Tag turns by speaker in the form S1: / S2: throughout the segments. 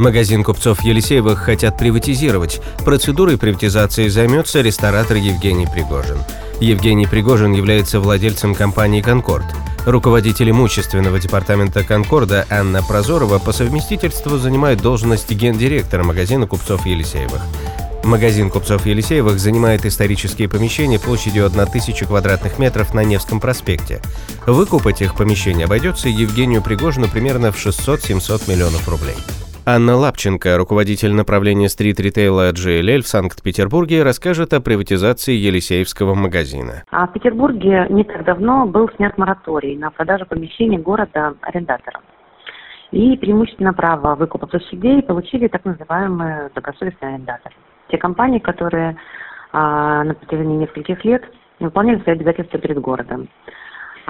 S1: Магазин купцов Елисеевых хотят приватизировать. Процедурой приватизации займется ресторатор Евгений Пригожин. Евгений Пригожин является владельцем компании «Конкорд». Руководитель имущественного департамента «Конкорда» Анна Прозорова по совместительству занимает должность гендиректора магазина купцов Елисеевых. Магазин купцов Елисеевых занимает исторические помещения площадью 1000 квадратных метров на Невском проспекте. Выкуп этих помещений обойдется Евгению Пригожину примерно в 600-700 миллионов рублей. Анна Лапченко, руководитель направления стрит-ритейла GLL в Санкт-Петербурге, расскажет о приватизации Елисеевского магазина.
S2: А в Петербурге не так давно был снят мораторий на продажу помещений города арендаторам. И преимущественно право выкупа площадей получили так называемые добросовестные арендаторы. Те компании, которые а, на протяжении нескольких лет выполняли свои обязательства перед городом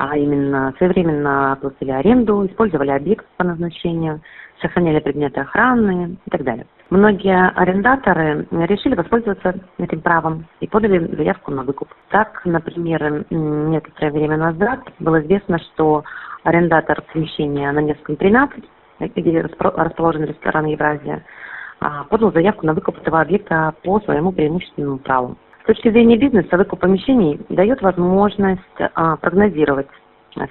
S2: а именно своевременно платили аренду, использовали объект по назначению, сохраняли предметы охраны и так далее. Многие арендаторы решили воспользоваться этим правом и подали заявку на выкуп. Так, например, некоторое время назад было известно, что арендатор помещения на Невском 13, где расположен ресторан «Евразия», а, подал заявку на выкуп этого объекта по своему преимущественному праву. Точки зрения бизнеса, выкуп помещений дает возможность а, прогнозировать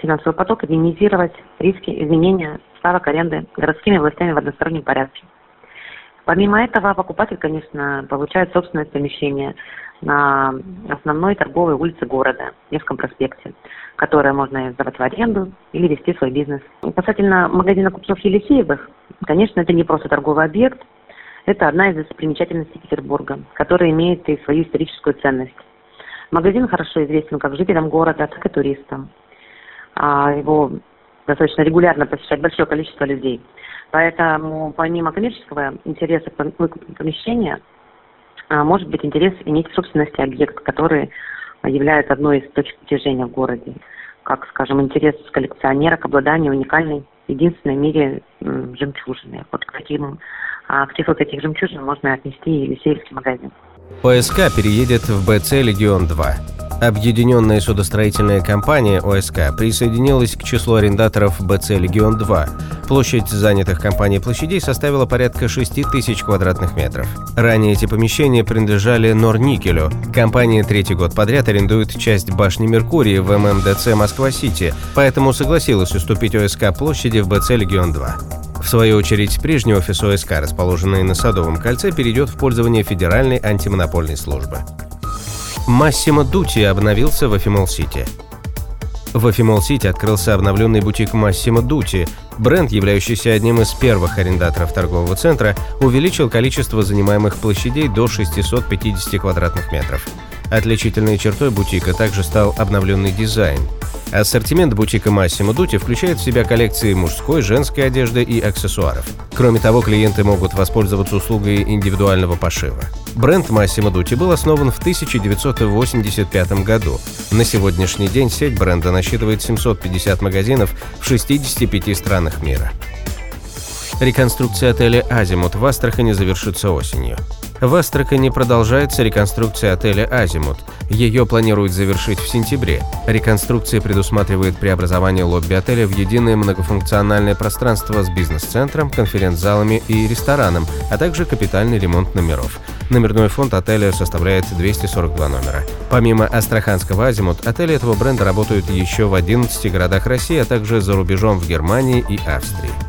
S2: финансовый поток и минимизировать риски изменения ставок аренды городскими властями в одностороннем порядке. Помимо этого, покупатель, конечно, получает собственное помещение на основной торговой улице города, Невском проспекте, которое можно сдавать в аренду или вести свой бизнес. И касательно магазина купцов Елисеевых, конечно, это не просто торговый объект, это одна из достопримечательностей Петербурга, которая имеет и свою историческую ценность. Магазин хорошо известен как жителям города, так и туристам. А его достаточно регулярно посещает большое количество людей. Поэтому помимо коммерческого интереса к выкупу помещения, а, может быть интерес иметь в собственности объект, который является одной из точек притяжения в городе. Как, скажем, интерес коллекционера к обладанию уникальной, единственной в мире жемчужины. Вот к таким а к числу таких жемчужин можно отнести и Елисеевский магазин.
S1: ОСК переедет в БЦ «Легион-2». Объединенная судостроительная компания ОСК присоединилась к числу арендаторов БЦ «Легион-2». Площадь занятых компанией площадей составила порядка 6 тысяч квадратных метров. Ранее эти помещения принадлежали Норникелю. Компания третий год подряд арендует часть башни Меркурий в ММДЦ Москва-Сити, поэтому согласилась уступить ОСК площади в БЦ «Легион-2». В свою очередь, прежний офис ОСК, расположенный на Садовом кольце, перейдет в пользование Федеральной антимонопольной службы. Massimo Dutti обновился в Афимолл Сити. В Афимолл Сити открылся обновленный бутик Massimo Dutti. Бренд, являющийся одним из первых арендаторов торгового центра, увеличил количество занимаемых площадей до 650 квадратных метров. Отличительной чертой бутика также стал обновленный дизайн – Ассортимент бутика Massimo Dutti включает в себя коллекции мужской, женской одежды и аксессуаров. Кроме того, клиенты могут воспользоваться услугой индивидуального пошива. Бренд Massimo Dutti был основан в 1985 году. На сегодняшний день сеть бренда насчитывает 750 магазинов в 65 странах мира. Реконструкция отеля «Азимут» в Астрахани завершится осенью. В Астрахани продолжается реконструкция отеля «Азимут». Ее планируют завершить в сентябре. Реконструкция предусматривает преобразование лобби отеля в единое многофункциональное пространство с бизнес-центром, конференц-залами и рестораном, а также капитальный ремонт номеров. Номерной фонд отеля составляет 242 номера. Помимо астраханского «Азимут», отели этого бренда работают еще в 11 городах России, а также за рубежом в Германии и Австрии.